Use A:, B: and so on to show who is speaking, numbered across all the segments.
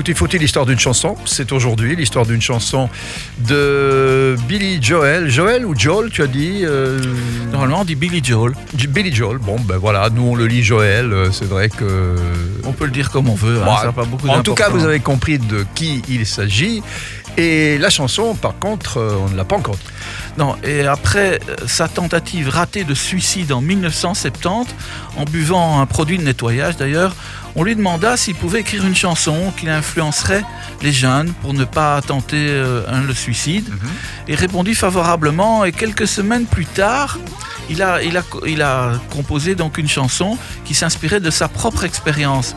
A: Tout est faut-il l'histoire d'une chanson. C'est aujourd'hui l'histoire d'une chanson de Billy Joel. Joel ou Joel, tu as dit euh,
B: Normalement, on dit Billy Joel.
A: Billy Joel. Bon, ben voilà, nous on le lit Joel. euh, C'est vrai que.
B: On peut le dire comme on veut. hein, ça pas beaucoup
A: en tout cas, vous avez compris de qui il s'agit. Et la chanson, par contre, euh, on ne l'a pas encore.
B: Non, et après euh, sa tentative ratée de suicide en 1970, en buvant un produit de nettoyage d'ailleurs, on lui demanda s'il pouvait écrire une chanson qui influencerait les jeunes pour ne pas tenter euh, le suicide. Il répondit favorablement et quelques semaines plus tard, il a, composé donc une chanson qui s'inspirait de sa propre expérience.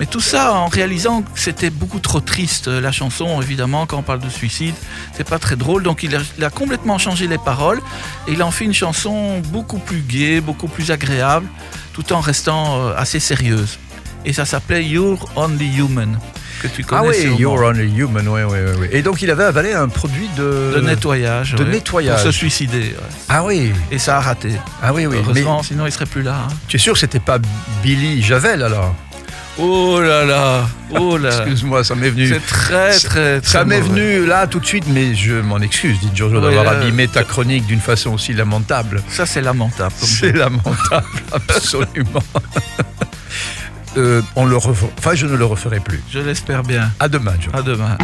B: Mais tout ça en réalisant que c'était beaucoup trop triste, la chanson évidemment, quand on parle de suicide, c'est pas très drôle. Donc il a, il a complètement changé les paroles et il en fait une chanson beaucoup plus gaie, beaucoup plus agréable, tout en restant euh, assez sérieuse. Et ça s'appelait You're Only Human, que tu connais
A: Ah oui,
B: sûrement.
A: You're Only Human, oui, oui, oui. Et donc il avait avalé un produit de.
B: de nettoyage.
A: de
B: ouais,
A: nettoyage.
B: Pour se suicider. ouais.
A: Ah oui,
B: Et ça a raté.
A: ah oui, oui. Mais
B: Heureusement, sinon il serait plus là. hein.
A: tu es sûr que c'était pas Billy Javel alors?
B: Oh là là, oh là.
A: Excuse-moi, ça m'est venu.
B: C'est très très très.
A: Ça m'est venu là tout de suite, mais je m'en excuse, dit Giorgio,
B: Oui,
A: d'avoir
B: là,
A: abîmé ta chronique d'une façon aussi lamentable.
B: Ça c'est lamentable.
A: C'est lamentable, absolument. Euh, on le ref- Enfin, je ne le referai plus.
B: Je l'espère bien.
A: À demain, Joe.
B: À demain.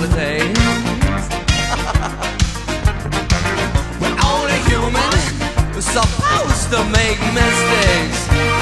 B: holiday. We're only human, we're supposed to make mistakes.